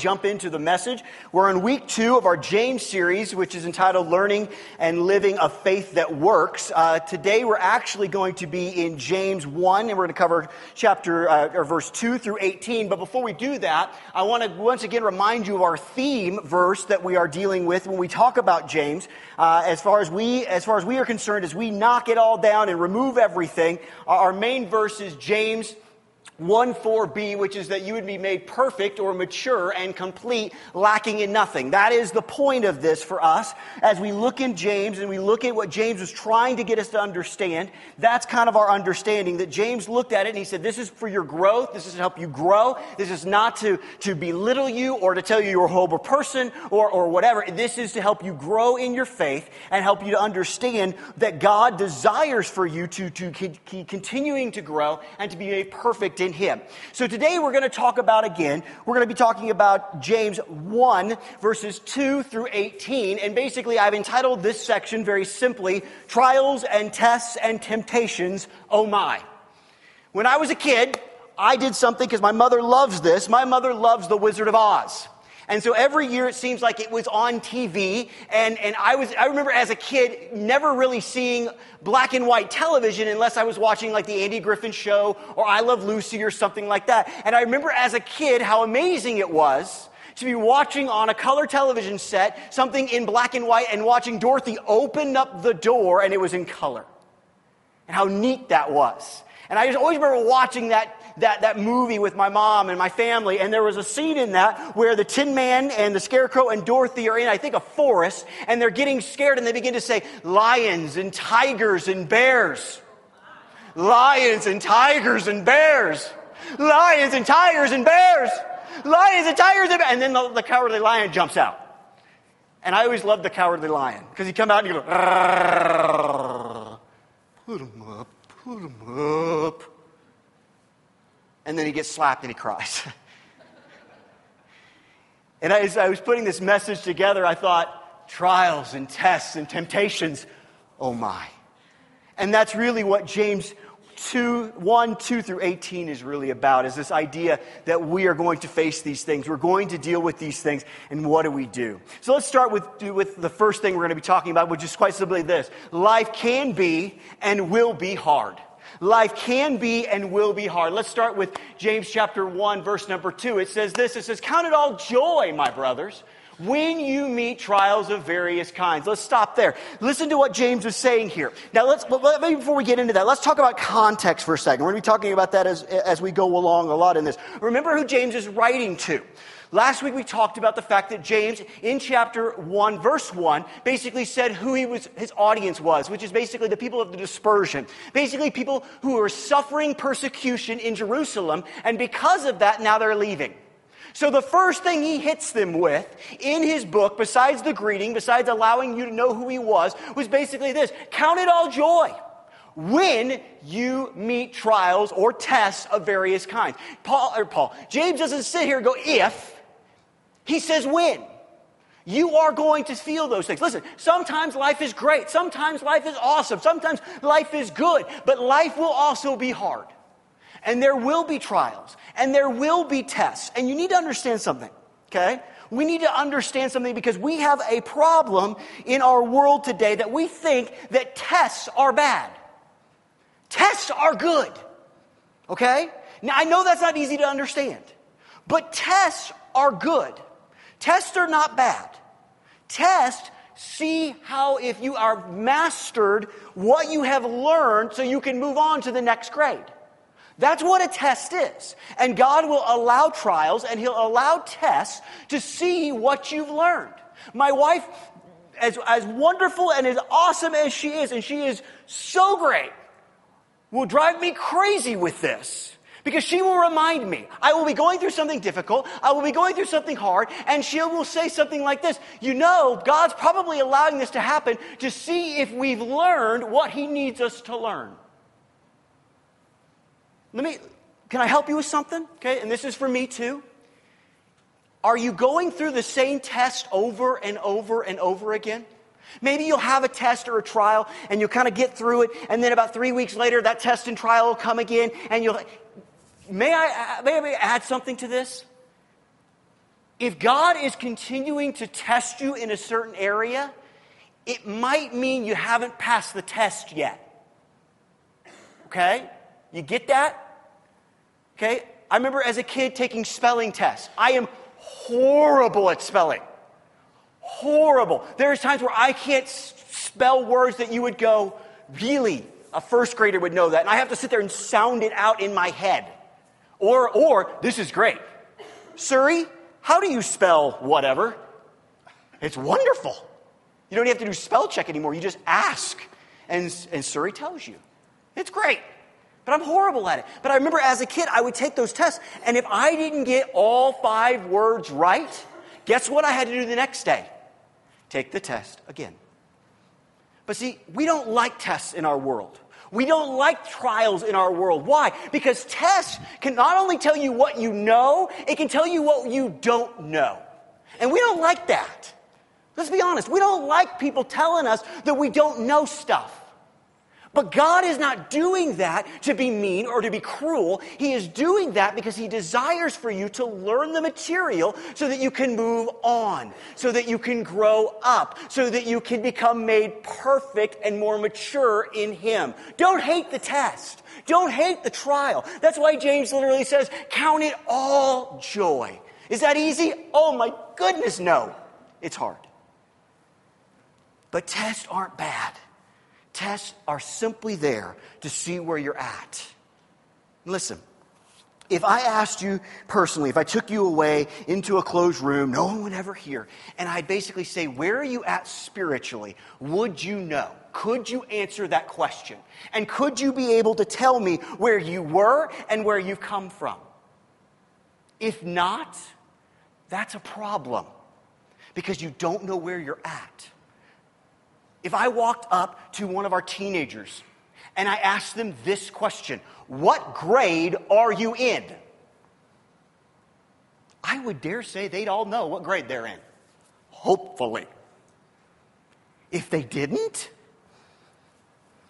jump into the message. We're in week two of our James series, which is entitled Learning and Living a Faith That Works. Uh, today we're actually going to be in James 1, and we're going to cover chapter, uh, or verse 2 through 18. But before we do that, I want to once again remind you of our theme verse that we are dealing with when we talk about James. Uh, as far as we, as far as we are concerned, as we knock it all down and remove everything, our main verse is James 1 4b, which is that you would be made perfect or mature and complete, lacking in nothing. That is the point of this for us. As we look in James and we look at what James was trying to get us to understand, that's kind of our understanding that James looked at it and he said, This is for your growth. This is to help you grow. This is not to, to belittle you or to tell you you're a horrible person or, or whatever. This is to help you grow in your faith and help you to understand that God desires for you to, to keep continuing to grow and to be made perfect in in him. So today we're going to talk about again, we're going to be talking about James 1 verses 2 through 18. And basically I've entitled this section very simply, Trials and Tests and Temptations, Oh My. When I was a kid, I did something because my mother loves this. My mother loves The Wizard of Oz. And so every year it seems like it was on TV. And, and I was, I remember as a kid never really seeing black and white television unless I was watching like the Andy Griffith show or I Love Lucy or something like that. And I remember as a kid how amazing it was to be watching on a color television set something in black and white and watching Dorothy open up the door and it was in color. And how neat that was. And I just always remember watching that that, that movie with my mom and my family, and there was a scene in that where the Tin Man and the Scarecrow and Dorothy are in, I think, a forest, and they're getting scared, and they begin to say, lions and tigers and bears. Lions and tigers and bears. Lions and tigers and bears. Lions and tigers and bears. And then the, the cowardly lion jumps out. And I always loved the cowardly lion because he'd come out and he'd go, put him up, put him up and then he gets slapped and he cries. and as I was putting this message together, I thought, trials and tests and temptations, oh my. And that's really what James 2, 1, 2 through 18 is really about, is this idea that we are going to face these things. We're going to deal with these things, and what do we do? So let's start with, with the first thing we're going to be talking about, which is quite simply this. Life can be and will be hard. Life can be and will be hard. Let's start with James chapter 1, verse number 2. It says this It says, Count it all joy, my brothers, when you meet trials of various kinds. Let's stop there. Listen to what James is saying here. Now, let's, maybe before we get into that, let's talk about context for a second. We're going to be talking about that as, as we go along a lot in this. Remember who James is writing to. Last week we talked about the fact that James, in chapter 1, verse 1, basically said who he was, his audience was, which is basically the people of the dispersion. Basically, people who were suffering persecution in Jerusalem, and because of that, now they're leaving. So the first thing he hits them with in his book, besides the greeting, besides allowing you to know who he was, was basically this Count it all joy when you meet trials or tests of various kinds. Paul, or Paul, James doesn't sit here and go, if, he says, when. You are going to feel those things. Listen, sometimes life is great. Sometimes life is awesome. Sometimes life is good. But life will also be hard. And there will be trials. And there will be tests. And you need to understand something, okay? We need to understand something because we have a problem in our world today that we think that tests are bad. Tests are good, okay? Now, I know that's not easy to understand, but tests are good. Tests are not bad. Test, see how if you are mastered what you have learned so you can move on to the next grade. That's what a test is. And God will allow trials and He'll allow tests to see what you've learned. My wife, as, as wonderful and as awesome as she is, and she is so great, will drive me crazy with this. Because she will remind me, I will be going through something difficult, I will be going through something hard, and she will say something like this You know, God's probably allowing this to happen to see if we've learned what He needs us to learn. Let me, can I help you with something? Okay, and this is for me too. Are you going through the same test over and over and over again? Maybe you'll have a test or a trial and you'll kind of get through it, and then about three weeks later, that test and trial will come again, and you'll, Uh, may I, may I add something to this? If God is continuing to test you in a certain area, it might mean you haven't passed the test yet. Okay? You get that? Okay? I remember as a kid taking spelling tests. I am horrible at spelling. Horrible. There's times where I can't spell words that you would go, really? A first grader would know that. And I have to sit there and sound it out in my head. Or, or, this is great. Siri, how do you spell whatever? It's wonderful. You don't have to do spell check anymore. You just ask, and, and Siri tells you. It's great. But I'm horrible at it. But I remember as a kid, I would take those tests, and if I didn't get all five words right, guess what I had to do the next day? Take the test again. But see, we don't like tests in our world. We don't like trials in our world. Why? Because tests can not only tell you what you know, it can tell you what you don't know. And we don't like that. Let's be honest. We don't like people telling us that we don't know stuff. But God is not doing that to be mean or to be cruel. He is doing that because He desires for you to learn the material so that you can move on, so that you can grow up, so that you can become made perfect and more mature in Him. Don't hate the test. Don't hate the trial. That's why James literally says, count it all joy. Is that easy? Oh my goodness, no. It's hard. But tests aren't bad. Tests are simply there to see where you're at. Listen, if I asked you personally, if I took you away into a closed room, no one would ever hear, and I'd basically say, Where are you at spiritually? Would you know? Could you answer that question? And could you be able to tell me where you were and where you've come from? If not, that's a problem because you don't know where you're at. If I walked up to one of our teenagers and I asked them this question What grade are you in? I would dare say they'd all know what grade they're in. Hopefully. If they didn't,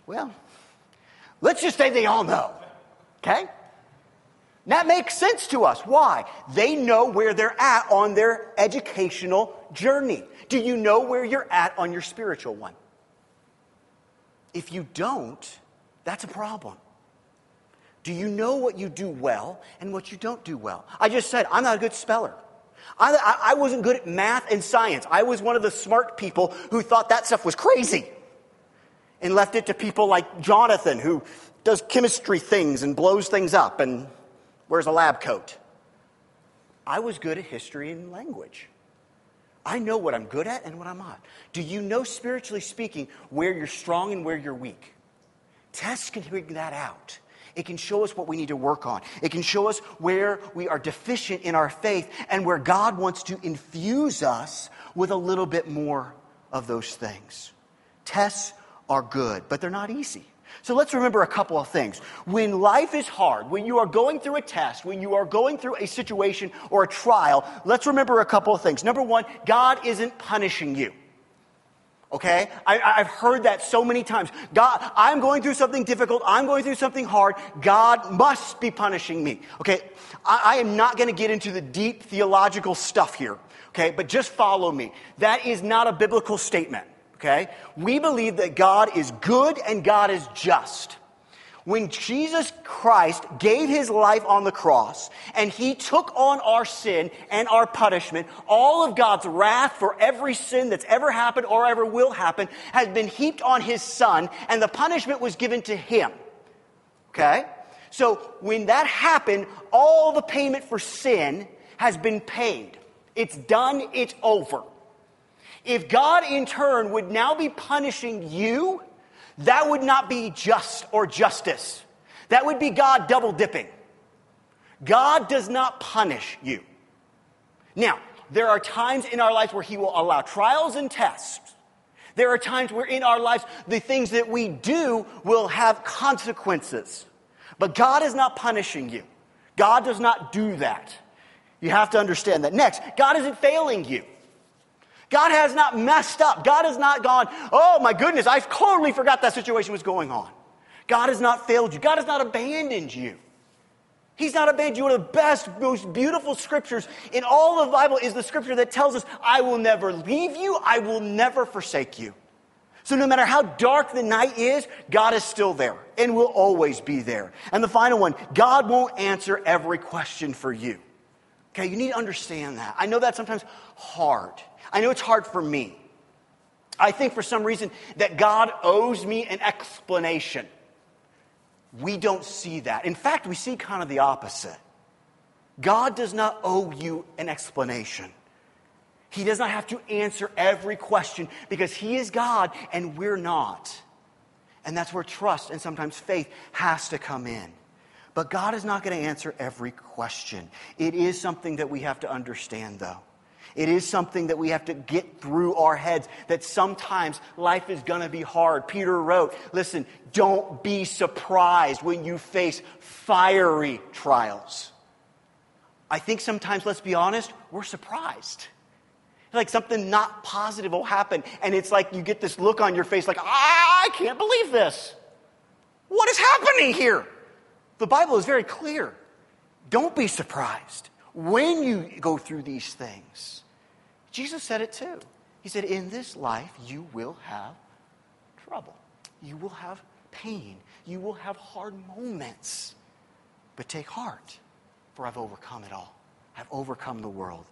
well, let's just say they all know. Okay? That makes sense to us. Why? They know where they're at on their educational journey. Do you know where you're at on your spiritual one? If you don't, that's a problem. Do you know what you do well and what you don't do well? I just said, I'm not a good speller. I, I, wasn't good at math and science. I was one of the smart people who thought that stuff was crazy and left it to people like Jonathan, who does chemistry things and blows things up and wears a lab coat. I was good at history and language. I know what I'm good at and what I'm not. Do you know, spiritually speaking, where you're strong and where you're weak? Tests can bring that out. It can show us what we need to work on. It can show us where we are deficient in our faith and where God wants to infuse us with a little bit more of those things. Tests are good, but they're not easy. So let's remember a couple of things. When life is hard, when you are going through a test, when you are going through a situation or a trial, let's remember a couple of things. Number one, God isn't punishing you. Okay? I, have heard that so many times. God, I'm going through something difficult. I'm going through something hard. God must be punishing me. Okay? I, I am not going to get into the deep theological stuff here. Okay? But just follow me. That is not a biblical statement okay? We believe that God is good and God is just. When Jesus Christ gave his life on the cross and he took on our sin and our punishment, all of God's wrath for every sin that's ever happened or ever will happen has been heaped on his son and the punishment was given to him. Okay? So when that happened, all the payment for sin has been paid. It's done, it's over. If God in turn would now be punishing you, that would not be just or justice. That would be God double dipping. God does not punish you. Now, there are times in our lives where He will allow trials and tests. There are times where in our lives the things that we do will have consequences. But God is not punishing you. God does not do that. You have to understand that. Next, God isn't failing you. God has not messed up. God has not gone, oh my goodness, I totally forgot that situation was going on. God has not failed you. God has not abandoned you. He's not abandoned you. One of the best, most beautiful scriptures in all of the Bible is the scripture that tells us, I will never leave you, I will never forsake you. So no matter how dark the night is, God is still there and will always be there. And the final one, God won't answer every question for you. Okay, you need to understand that. I know that sometimes hard. I know it's hard for me. I think for some reason that God owes me an explanation. We don't see that. In fact, we see kind of the opposite. God does not owe you an explanation. He does not have to answer every question because He is God and we're not. And that's where trust and sometimes faith has to come in. But God is not going to answer every question. It is something that we have to understand, though. It is something that we have to get through our heads that sometimes life is going to be hard. Peter wrote, listen, don't be surprised when you face fiery trials. I think sometimes, let's be honest, we're surprised. Like something not positive will happen, and it's like you get this look on your face like, I can't believe this. What is happening here? The Bible is very clear. Don't be surprised when you go through these things. Jesus said it too. He said, In this life, you will have trouble. You will have pain. You will have hard moments. But take heart, for I've overcome it all. I've overcome the world.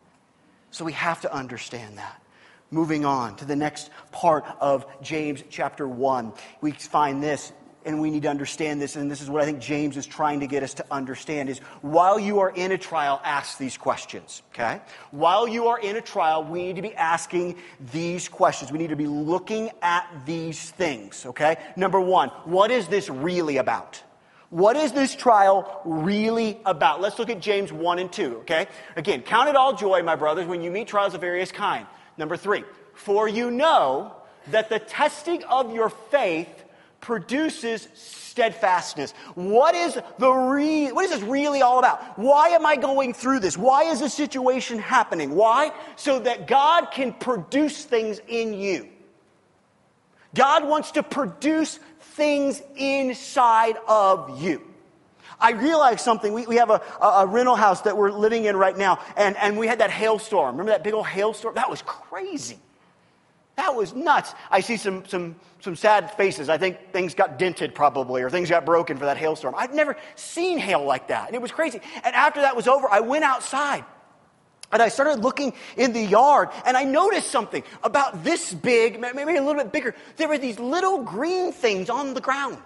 So we have to understand that. Moving on to the next part of James chapter 1, we find this and we need to understand this, and this is what I think James is trying to get us to understand is while you are in a trial, ask these questions, okay? While you are in a trial, we need to be asking these questions. We need to be looking at these things, okay? Number one, what is this really about? What is this trial really about? Let's look at James 1 and 2, okay? Again, count it all joy, my brothers, when you meet trials of various kind. Number three, for you know that the testing of your faith produces steadfastness. What is the re- what is this really all about? Why am I going through this? Why is this situation happening? Why? So that God can produce things in you. God wants to produce things inside of you. I realized something. We, we have a, a, rental house that we're living in right now, and, and we had that hailstorm. Remember that big old hailstorm? That was crazy. That was nuts. I see some, some, some sad faces. I think things got dented probably, or things got broken for that hailstorm. I've never seen hail like that, and it was crazy. And after that was over, I went outside. And I started looking in the yard and I noticed something about this big, maybe a little bit bigger. There were these little green things on the ground.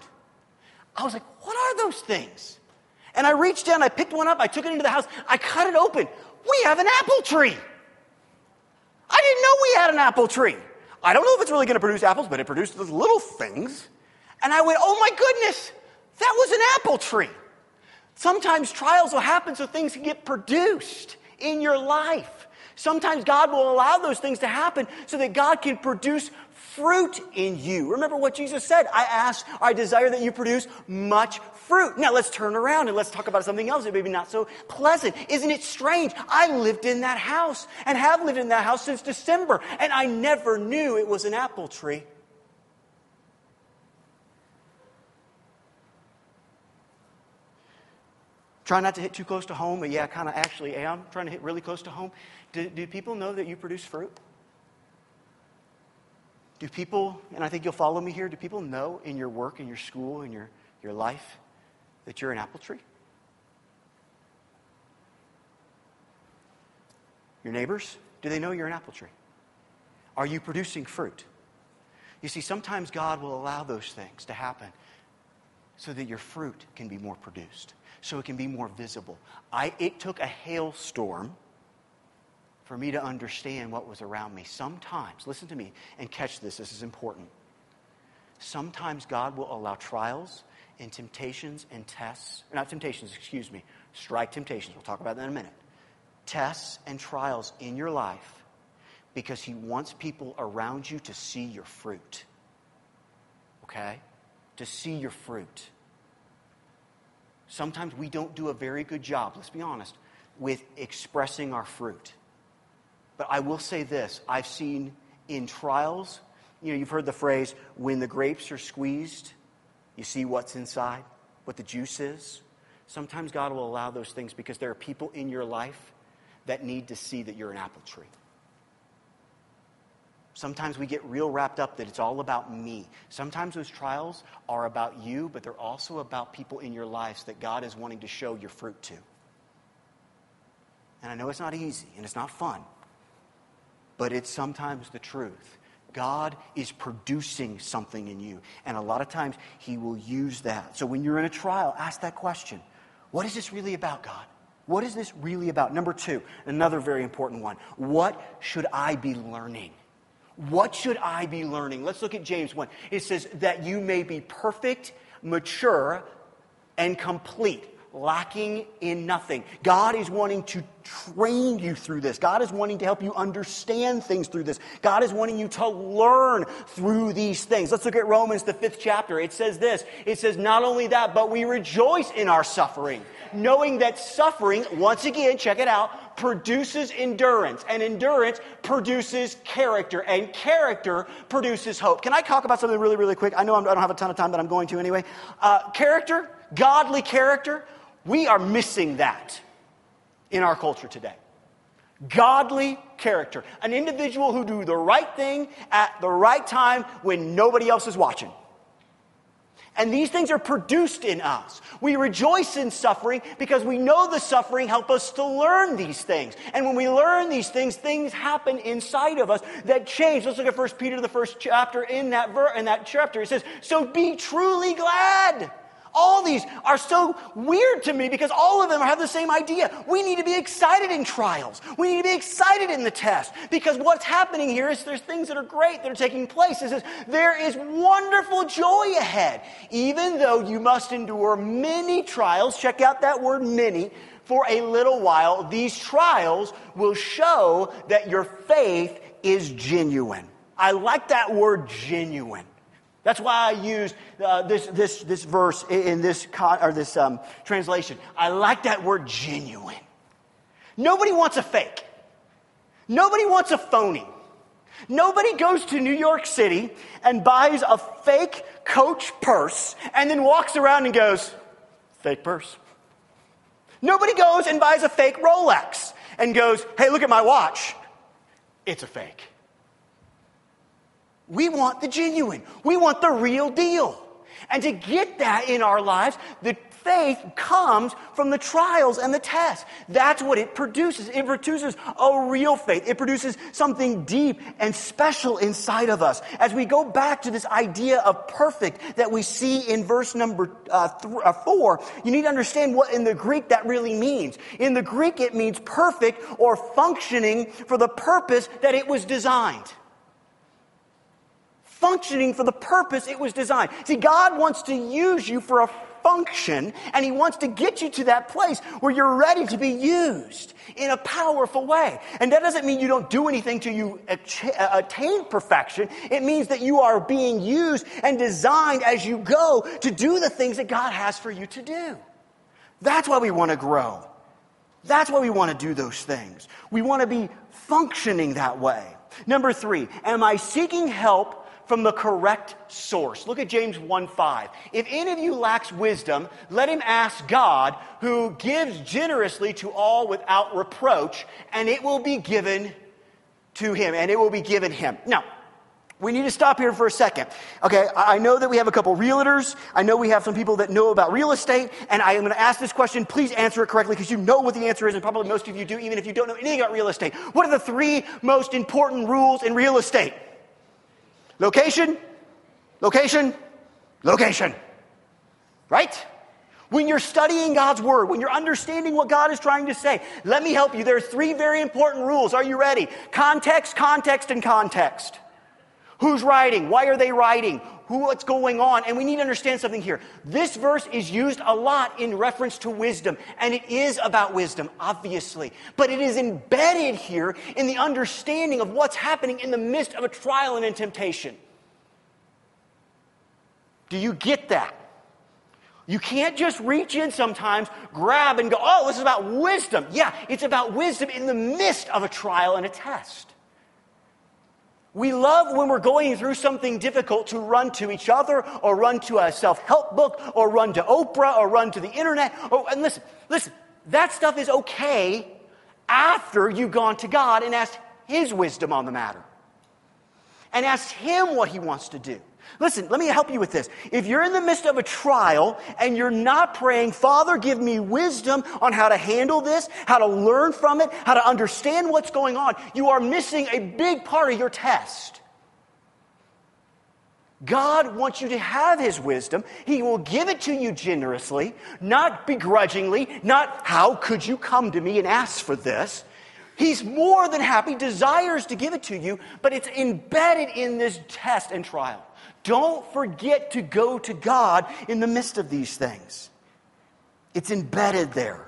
I was like, what are those things? And I reached down, I picked one up, I took it into the house, I cut it open. We have an apple tree. I didn't know we had an apple tree. I don't know if it's really going to produce apples, but it produced those little things. And I went, oh my goodness, that was an apple tree. Sometimes trials will happen so things can get produced in your life. Sometimes God will allow those things to happen so that God can produce fruit in you. Remember what Jesus said I ask, I desire that you produce much fruit. Now let's turn around and let's talk about something else that maybe not so pleasant. Isn't it strange? I lived in that house and have lived in that house since December, and I never knew it was an apple tree. Try not to hit too close to home, but yeah, I kind of actually am trying to hit really close to home. Do, do people know that you produce fruit? Do people, and I think you'll follow me here, do people know in your work, in your school, in your, your life that you're an apple tree? Your neighbors, do they know you're an apple tree? Are you producing fruit? You see, sometimes God will allow those things to happen so that your fruit can be more produced, so it can be more visible. I, it took a hailstorm for me to understand what was around me. Sometimes, listen to me and catch this, this is important. Sometimes God will allow trials and temptations and tests, not temptations, excuse me, strike temptations. We'll talk about that in a minute. Tests and trials in your life because He wants people around you to see your fruit. Okay? To see your fruit. Sometimes we don't do a very good job, let's be honest, with expressing our fruit. But I will say this I've seen in trials, you know, you've heard the phrase, when the grapes are squeezed, you see what's inside, what the juice is. Sometimes God will allow those things because there are people in your life that need to see that you're an apple tree. Sometimes we get real wrapped up that it's all about me. Sometimes those trials are about you, but they're also about people in your lives that God is wanting to show your fruit to. And I know it's not easy and it's not fun, but it's sometimes the truth. God is producing something in you. And a lot of times, He will use that. So when you're in a trial, ask that question What is this really about, God? What is this really about? Number two, another very important one. What should I be learning? What should I be learning? Let's look at James 1. It says, That you may be perfect, mature, and complete lacking in nothing. God is wanting to train you through this. God is wanting to help you understand things through this. God is wanting you to learn through these things. Let's look at Romans, the fifth chapter. It says this It says, Not only that, but we rejoice in our suffering, knowing that suffering, once again, check it out, produces endurance, and endurance produces character, and character produces hope. Can I talk about something really, really quick? I know I do not have a ton of time, but I'm going to anyway. Uh, character, godly character, we are missing that in our culture today. Godly character. An individual who do the right thing at the right time when nobody else is watching. And these things are produced in us. We rejoice in suffering because we know the suffering help us to learn these things. And when we learn these things, things happen inside of us that change. Let's look at 1 Peter, the first chapter in that, ver- in that chapter. It says, So be truly glad all these are so weird to me because all of them have the same idea. We need to be excited in trials. We need to be excited in the test because what's happening here is there's things that are great that are taking place. It says there is wonderful joy ahead, even though you must endure many trials. Check out that word many. For a little while, these trials will show that your faith is genuine. I like that word genuine. That's why I use uh, this, this, this verse in this, con, or this um, translation. I like that word genuine. Nobody wants a fake. Nobody wants a phony. Nobody goes to New York City and buys a fake Coach purse and then walks around and goes, fake purse. Nobody goes and buys a fake Rolex and goes, hey, look at my watch. It's a fake. We want the genuine. We want the real deal. And to get that in our lives, the faith comes from the trials and the tests. That's what it produces. It produces a real faith. It produces something deep and special inside of us. As we go back to this idea of perfect that we see in verse number uh, th- uh, four, you need to understand what in the Greek that really means. In the Greek, it means perfect or functioning for the purpose that it was designed functioning for the purpose it was designed. See, God wants to use you for a function, and He wants to get you to that place where you're ready to be used in a powerful way. And that doesn't mean you don't do anything till you uh, attain perfection. It means that you are being used and designed as you go to do the things that God has for you to do. That's why we want to grow. That's why we want to do those things. We want to be functioning that way. Number three, am I seeking help from the correct source. Look at James 1 5. If any of you lacks wisdom, let him ask God, who gives generously to all without reproach, and it will be given to him, and it will be given him. Now, we need to stop here for a second. Okay, I know that we have a couple realtors. I know we have some people that know about real estate, and I am going to ask this question. Please answer it correctly because you know what the answer is, and probably most of you do, even if you don't know anything about real estate. What are the three most important rules in real estate? Location, location, location. Right? When you're studying God's Word, when you're understanding what God is trying to say, let me help you. There are three very important rules. Are you ready? Context, context, and context. Who's writing? Why are they writing? Who, what's going on? And we need to understand something here. This verse is used a lot in reference to wisdom, and it is about wisdom, obviously. But it is embedded here in the understanding of what's happening in the midst of a trial and a temptation. Do you get that? You can't just reach in sometimes, grab, and go, oh, this is about wisdom. Yeah, it's about wisdom in the midst of a trial and a test. We love when we're going through something difficult to run to each other or run to a self help book or run to Oprah or run to the internet. Or, and listen, listen, that stuff is okay after you've gone to God and asked His wisdom on the matter and asked Him what He wants to do. Listen, let me help you with this. If you're in the midst of a trial and you're not praying, Father, give me wisdom on how to handle this, how to learn from it, how to understand what's going on, you are missing a big part of your test. God wants you to have His wisdom. He will give it to you generously, not begrudgingly, not how could you come to me and ask for this. He's more than happy, desires to give it to you, but it's embedded in this test and trial. Don't forget to go to God in the midst of these things. It's embedded there.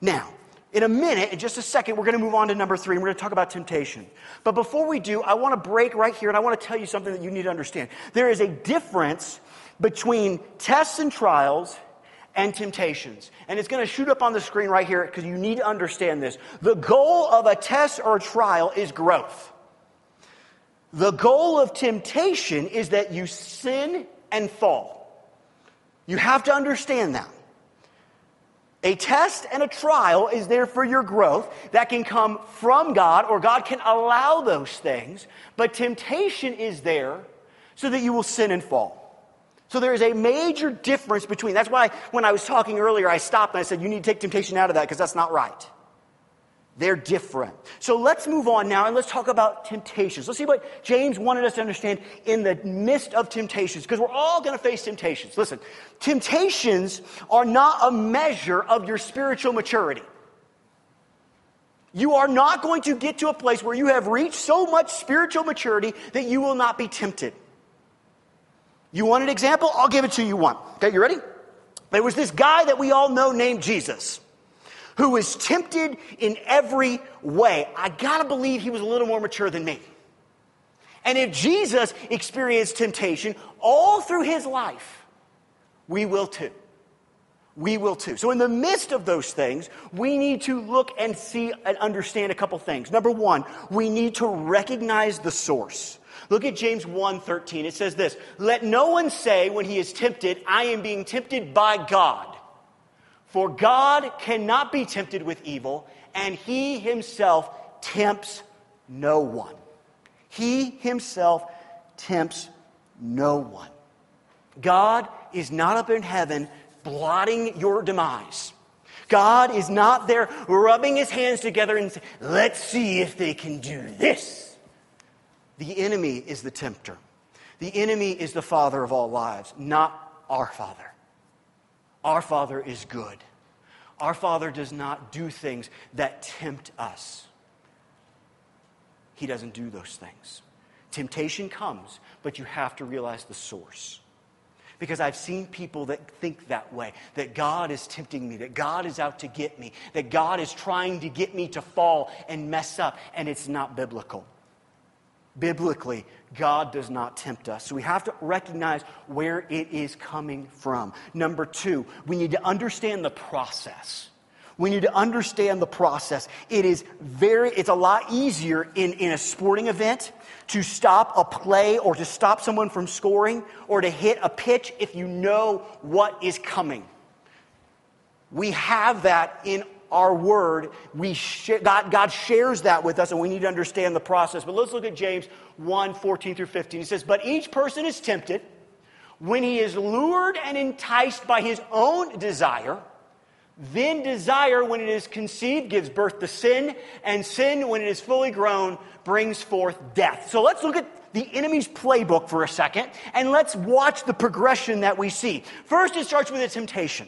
Now, in a minute, in just a second, we're going to move on to number three, and we're going to talk about temptation. But before we do, I want to break right here, and I want to tell you something that you need to understand. There is a difference between tests and trials and temptations. And it's going to shoot up on the screen right here because you need to understand this. The goal of a test or a trial is growth. The goal of temptation is that you sin and fall. You have to understand that. A test and a trial is there for your growth that can come from God or God can allow those things, but temptation is there so that you will sin and fall. So there is a major difference between, that's why when I was talking earlier, I stopped and I said, you need to take temptation out of that because that's not right. They're different. So let's move on now and let's talk about temptations. Let's see what James wanted us to understand in the midst of temptations, because we're all going to face temptations. Listen, temptations are not a measure of your spiritual maturity. You are not going to get to a place where you have reached so much spiritual maturity that you will not be tempted. You want an example? I'll give it to you one. Okay, you ready? There was this guy that we all know named Jesus who was tempted in every way. I gotta believe he was a little more mature than me. And if Jesus experienced temptation all through his life, we will too. We will too. So, in the midst of those things, we need to look and see and understand a couple things. Number one, we need to recognize the source. Look at James 1:13. It says this, "Let no one say when he is tempted, I am being tempted by God." For God cannot be tempted with evil, and he himself tempts no one. He himself tempts no one. God is not up in heaven blotting your demise. God is not there rubbing his hands together and saying, let's see if they can do this. The enemy is the tempter. The enemy is the father of all lives, not our father. Our Father is good. Our Father does not do things that tempt us. He doesn't do those things. Temptation comes, but you have to realize the source. Because I've seen people that think that way that God is tempting me, that God is out to get me, that God is trying to get me to fall and mess up, and it's not biblical. Biblically, God does not tempt us. So we have to recognize where it is coming from. Number two, we need to understand the process. We need to understand the process. It is very, it's a lot easier in, in a sporting event to stop a play or to stop someone from scoring or to hit a pitch if you know what is coming. We have that in our word, we sh- God, God shares that with us, and we need to understand the process. But let's look at James 1 14 through 15. He says, But each person is tempted when he is lured and enticed by his own desire. Then desire, when it is conceived, gives birth to sin, and sin, when it is fully grown, brings forth death. So let's look at the enemy's playbook for a second, and let's watch the progression that we see. First, it starts with a temptation.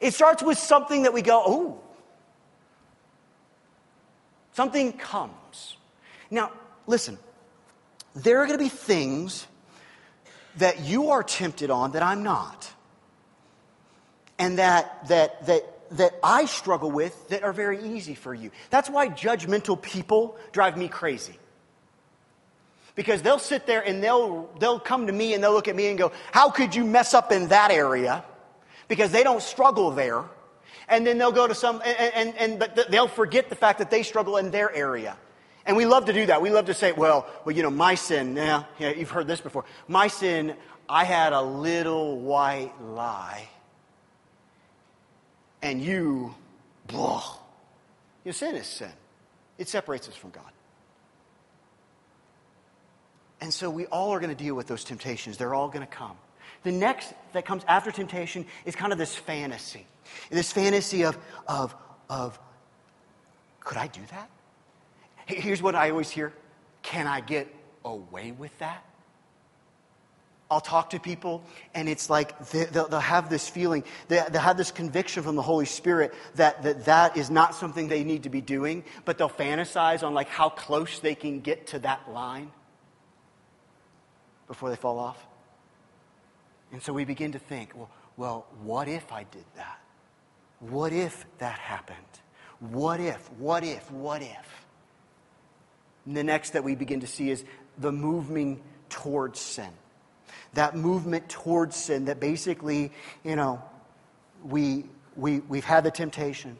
It starts with something that we go, oh, something comes. Now, listen, there are going to be things that you are tempted on that I'm not. And that, that, that, that I struggle with that are very easy for you. That's why judgmental people drive me crazy. Because they'll sit there and they'll, they'll come to me and they'll look at me and go, How could you mess up in that area? Because they don't struggle there. And then they'll go to some, and, and, and but they'll forget the fact that they struggle in their area. And we love to do that. We love to say, well, well, you know, my sin, yeah, yeah, you've heard this before. My sin, I had a little white lie. And you, blah. Your sin is sin. It separates us from God. And so we all are going to deal with those temptations. They're all going to come. The next that comes after temptation is kind of this fantasy. This fantasy of, of, of could I do that? Here's what I always hear Can I get away with that? I'll talk to people, and it's like they'll, have this feeling, they'll have this conviction from the Holy Spirit that, that that is not something they need to be doing, but they'll fantasize on like how close they can get to that line before they fall off. And so we begin to think, well, well, what if I did that? What if that happened? What if, what if, what if? And the next that we begin to see is the moving towards sin. That movement towards sin that basically, you know, we, we, we've had the temptation.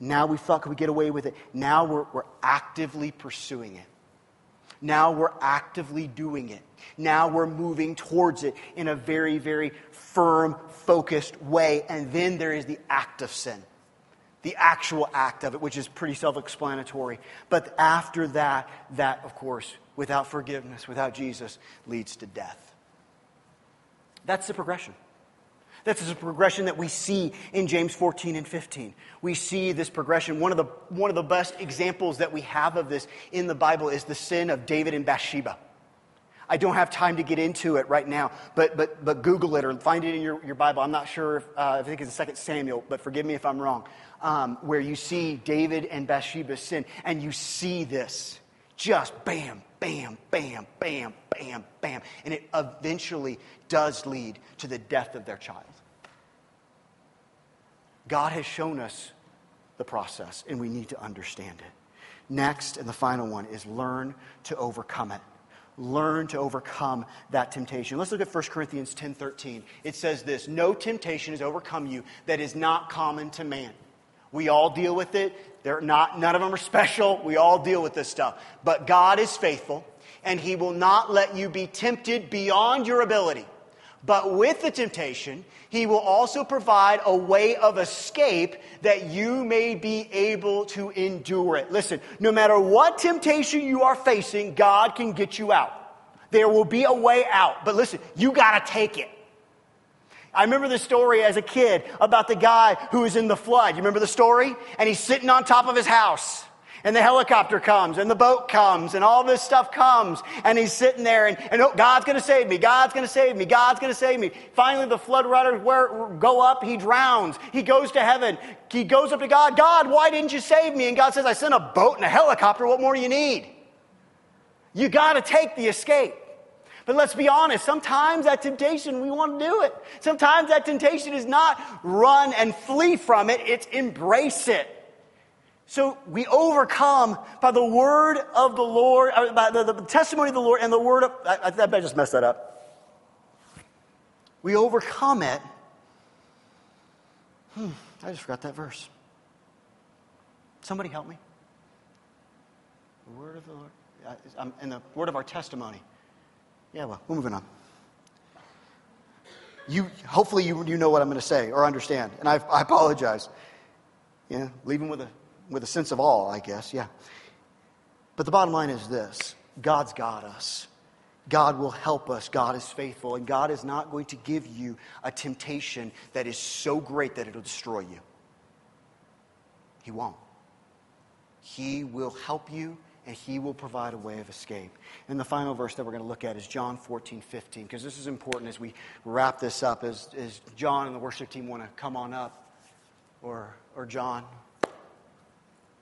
Now we thought, could we get away with it? Now we're, we're actively pursuing it. Now we're actively doing it. Now we're moving towards it in a very, very firm, focused way. And then there is the act of sin, the actual act of it, which is pretty self explanatory. But after that, that, of course, without forgiveness, without Jesus, leads to death. That's the progression. That's the progression that we see in James 14 and 15. We see this progression. One of, the, one of the best examples that we have of this in the Bible is the sin of David and Bathsheba. I don't have time to get into it right now, but, but, but Google it or find it in your, your Bible. I'm not sure if, uh, I think it's the second Samuel, but forgive me if I'm wrong, um, where you see David and Bathsheba's sin, and you see this just bam, bam, bam, bam, bam, bam. And it eventually does lead to the death of their child. God has shown us the process, and we need to understand it. Next, and the final one, is learn to overcome it learn to overcome that temptation. Let's look at 1 Corinthians 10:13. It says this, "No temptation has overcome you that is not common to man." We all deal with it. They're not none of them are special. We all deal with this stuff. But God is faithful, and he will not let you be tempted beyond your ability. But with the temptation, he will also provide a way of escape that you may be able to endure it. Listen, no matter what temptation you are facing, God can get you out. There will be a way out. But listen, you got to take it. I remember the story as a kid about the guy who was in the flood. You remember the story? And he's sitting on top of his house and the helicopter comes and the boat comes and all this stuff comes and he's sitting there and, and oh, God's going to save me. God's going to save me. God's going to save me. Finally, the flood waters go up. He drowns. He goes to heaven. He goes up to God. God, why didn't you save me? And God says, I sent a boat and a helicopter. What more do you need? You got to take the escape. But let's be honest, sometimes that temptation, we want to do it. Sometimes that temptation is not run and flee from it, it's embrace it. So we overcome by the word of the Lord, uh, by the, the, testimony of the Lord and the word of, I, I, I just messed that up. We overcome it. Hmm, I just forgot that verse. Somebody help me. The word of the Lord, I'm the word of our testimony. Yeah, well, we're moving on. You, hopefully you, you know what I'm going to say or understand, and I, I apologize. Yeah, leaving with a with a sense of awe, I guess, yeah. But the bottom line is this God's got us. God will help us. God is faithful. And God is not going to give you a temptation that is so great that it'll destroy you. He won't. He will help you and He will provide a way of escape. And the final verse that we're going to look at is John 14, 15, because this is important as we wrap this up. As, as John and the worship team want to come on up, or, or John,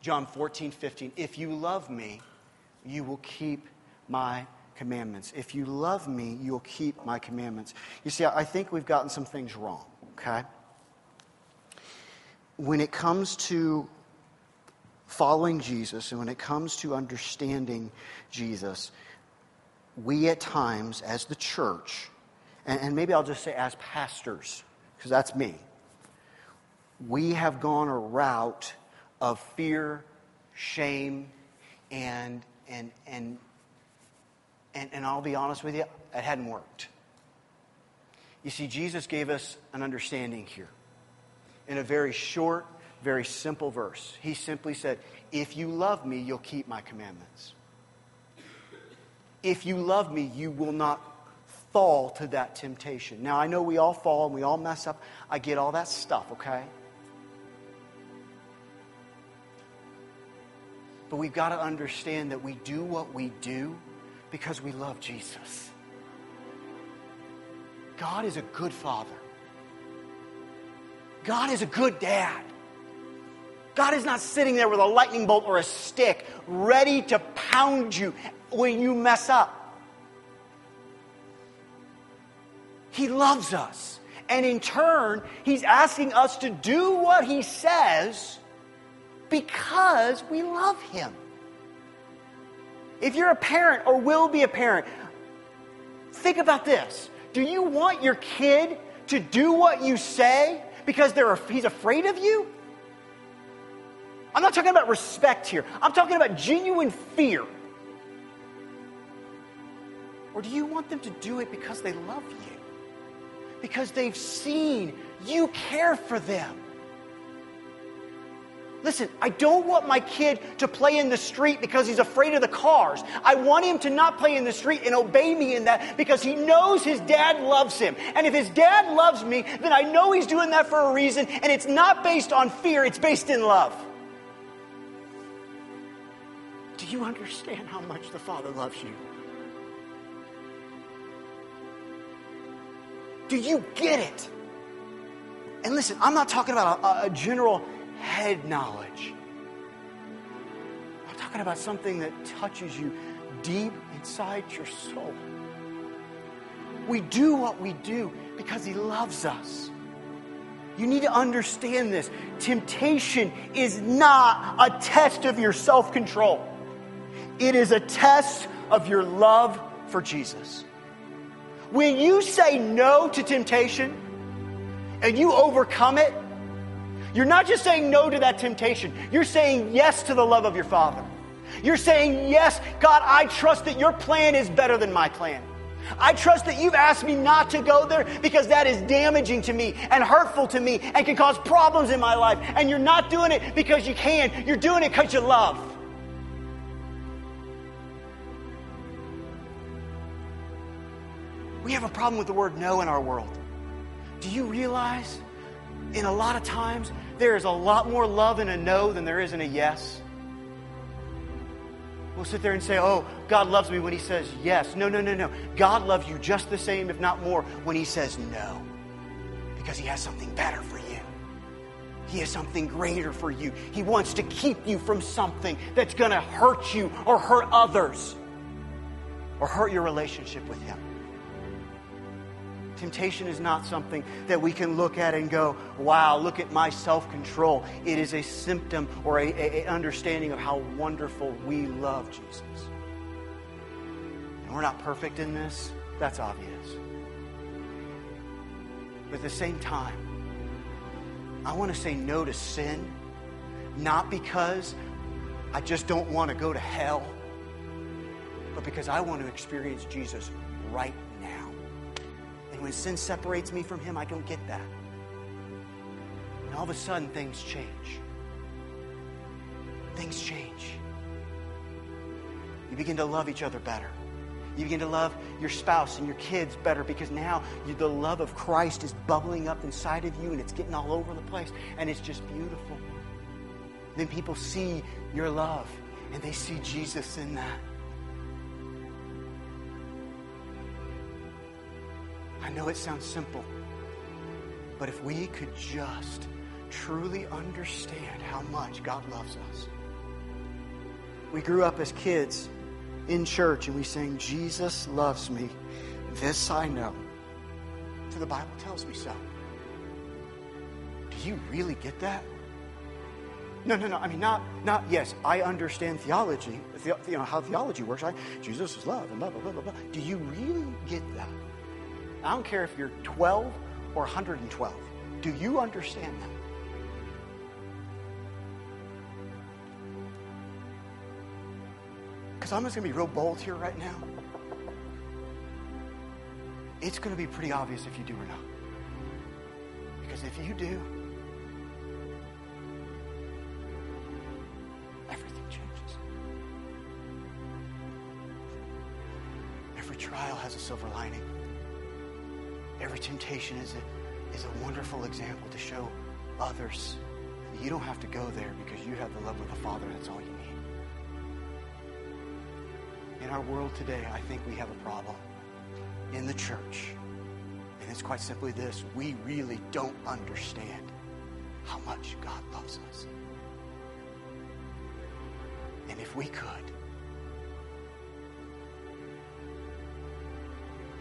John 14, 15. If you love me, you will keep my commandments. If you love me, you'll keep my commandments. You see, I think we've gotten some things wrong, okay? When it comes to following Jesus and when it comes to understanding Jesus, we at times, as the church, and, and maybe I'll just say as pastors, because that's me, we have gone a route of fear, shame, And, and, and, and, and I'll be honest with you, it hadn't worked. You see, Jesus gave us an understanding here in a very short, very simple verse. He simply said, If you love me, you'll keep my commandments. If you love me, you will not fall to that temptation. Now, I know we all fall and we all mess up. I get all that stuff, okay? But we've got to understand that we do what we do because we love Jesus. God is a good father. God is a good dad. God is not sitting there with a lightning bolt or a stick ready to pound you when you mess up. He loves us. And in turn, He's asking us to do what He says because we love Him. If you're a parent or will be a parent, think about this. Do you want your kid to do what you say because they're, he's afraid of you? I'm not talking about respect here. I'm talking about genuine fear. Or do you want them to do it because they love you? Because they've seen you care for them? Listen, I don't want my kid to play in the street because he's afraid of the cars. I want him to not play in the street and obey me in that because he knows his dad loves him. And if his dad loves me, then I know he's doing that for a reason, and it's not based on fear, it's based in love. Do you understand how much the Father loves you? Do you get it? And listen, I'm not talking about a, a general head knowledge. I'm talking about something that touches you deep inside your soul. We do what we do because He loves us. You need to understand this. Temptation is not a test of your self control, it is a test of your love for Jesus. When you say no to temptation and you overcome it, you're not just saying no to that temptation, you're saying yes to the love of your Father. You're saying, Yes, God, I trust that your plan is better than my plan. I trust that you've asked me not to go there because that is damaging to me and hurtful to me and can cause problems in my life. And you're not doing it because you can, you're doing it because you love. We have a problem with the word no in our world. Do you realize in a lot of times, there is a lot more love in a no than there is in a yes. We'll sit there and say, oh, God loves me when He says yes. No, no, no, no. God loves you just the same, if not more, when He says no. Because He has something better for you. He has something greater for you. He wants to keep you from something that's going to hurt you or hurt others or hurt your relationship with Him. Temptation is not something that we can look at and go, wow, look at my self control. It is a symptom or a, a, a, understanding of how wonderful we love Jesus. And we're not perfect in this, that's obvious. But at the same time, I want to say no to sin, not because I just don't want to go to hell, but because I want to experience Jesus right and when sin separates me from Him, I don't get that. And all of a sudden, things change. Things change. You begin to love each other better. You begin to love your spouse and your kids better because now you, the love of Christ is bubbling up inside of you and it's getting all over the place and it's just beautiful. Then people see your love and they see Jesus in that. I know it sounds simple, but if we could just truly understand how much God loves us. We grew up as kids in church and we sang, Jesus loves me. This I know. So the Bible tells me so. Do you really get that? No, no, no. I mean, not, not. Yes, I understand theology. The, you know how theology works. I, Jesus is love, and blah blah blah blah blah. Do you really get that? I don't care if you're 12 or 112. Do you understand that? Because I'm just going to be real bold here right now. It's going to be pretty obvious if you do or not. Because if you do, everything changes. Every trial has a silver lining. Every temptation is a, is a wonderful example to show others you don't have to go there because you have the love of the Father. That's all you need. In our world today, I think we have a problem in the church. And it's quite simply this we really don't understand how much God loves us. And if we could,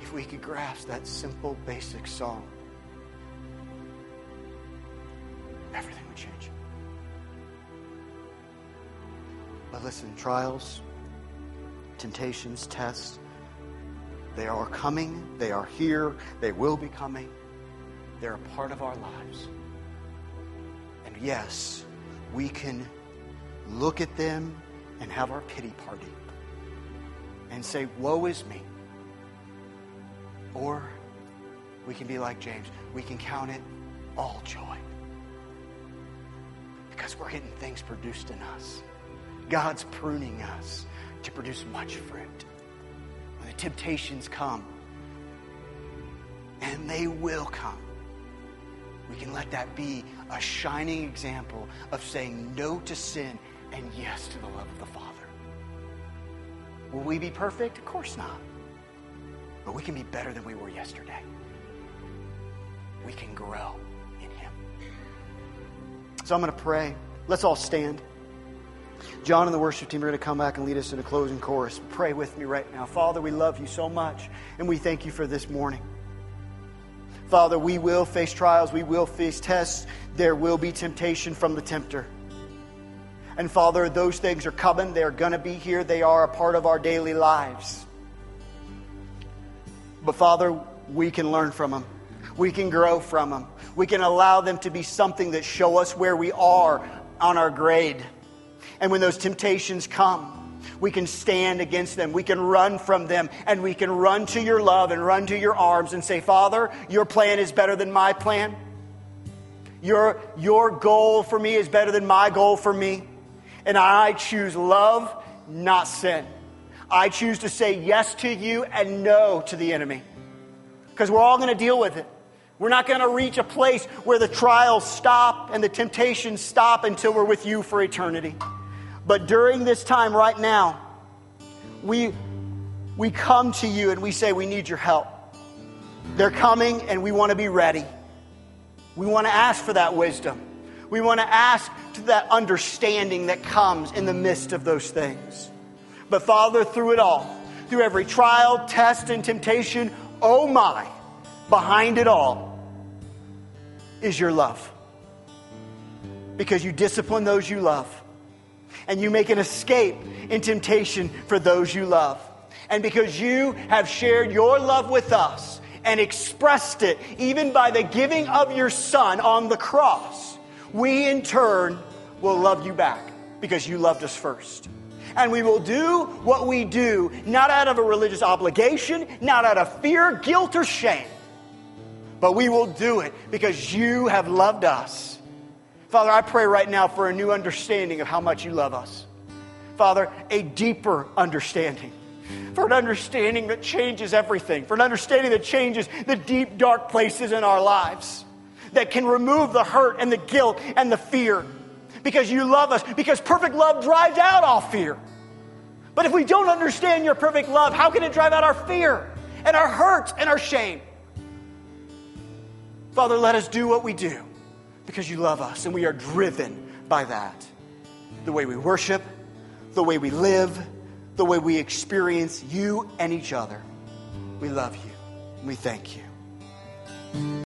if we could grasp that simple, basic song, everything would change. But listen, trials, temptations, tests, they are coming, they are here, they will be coming. They're a part of our lives. And yes, we can look at them and have our pity party and say, Woe is me. Or we can be like James, we can count it all joy because we're getting things produced in us. God's pruning us to produce much fruit. When the temptations come, and they will come, we can let that be a shining example of saying no to sin and yes to the love of the Father. Will we be perfect? Of course not. But we can be better than we were yesterday. We can grow in Him. So I'm going to pray. Let's all stand. John and the worship team are going to come back and lead us in a closing chorus. Pray with me right now. Father, we love you so much, and we thank you for this morning. Father, we will face trials, we will face tests, there will be temptation from the tempter. And Father, those things are coming, they're going to be here, they are a part of our daily lives. But Father, we can learn from them. We can grow from them. We can allow them to be something that show us where we are on our grade. And when those temptations come, we can stand against them. We can run from them. And we can run to your love and run to your arms and say, Father, your plan is better than my plan. Your, your goal for me is better than my goal for me. And I choose love, not sin. I choose to say yes to you and no to the enemy. Because we're all going to deal with it. We're not going to reach a place where the trials stop and the temptations stop until we're with you for eternity. But during this time right now, we, we come to you and we say, We need your help. They're coming and we want to be ready. We want to ask for that wisdom. We want to ask to that understanding that comes in the midst of those things. But Father, through it all, through every trial, test, and temptation, oh my, behind it all is your love. Because you discipline those you love and you make an escape in temptation for those you love. And because you have shared your love with us and expressed it even by the giving of your Son on the cross, we in turn will love you back because you loved us first. And we will do what we do not out of a religious obligation, not out of fear, guilt, or shame, but we will do it because you have loved us Father, I pray right now for a new understanding of how much you love us. Father, a deeper understanding. For an understanding that changes everything. For an understanding that changes the deep, dark places in our lives. That can remove the hurt and the guilt and the fear. Because you love us. Because perfect love drives out all fear. But if we don't understand your perfect love, how can it drive out our fear and our hurt and our shame? Father, let us do what we do because you love us and we are driven by that. The way we worship, the way we live, the way we experience you and each other. We love you. We thank you.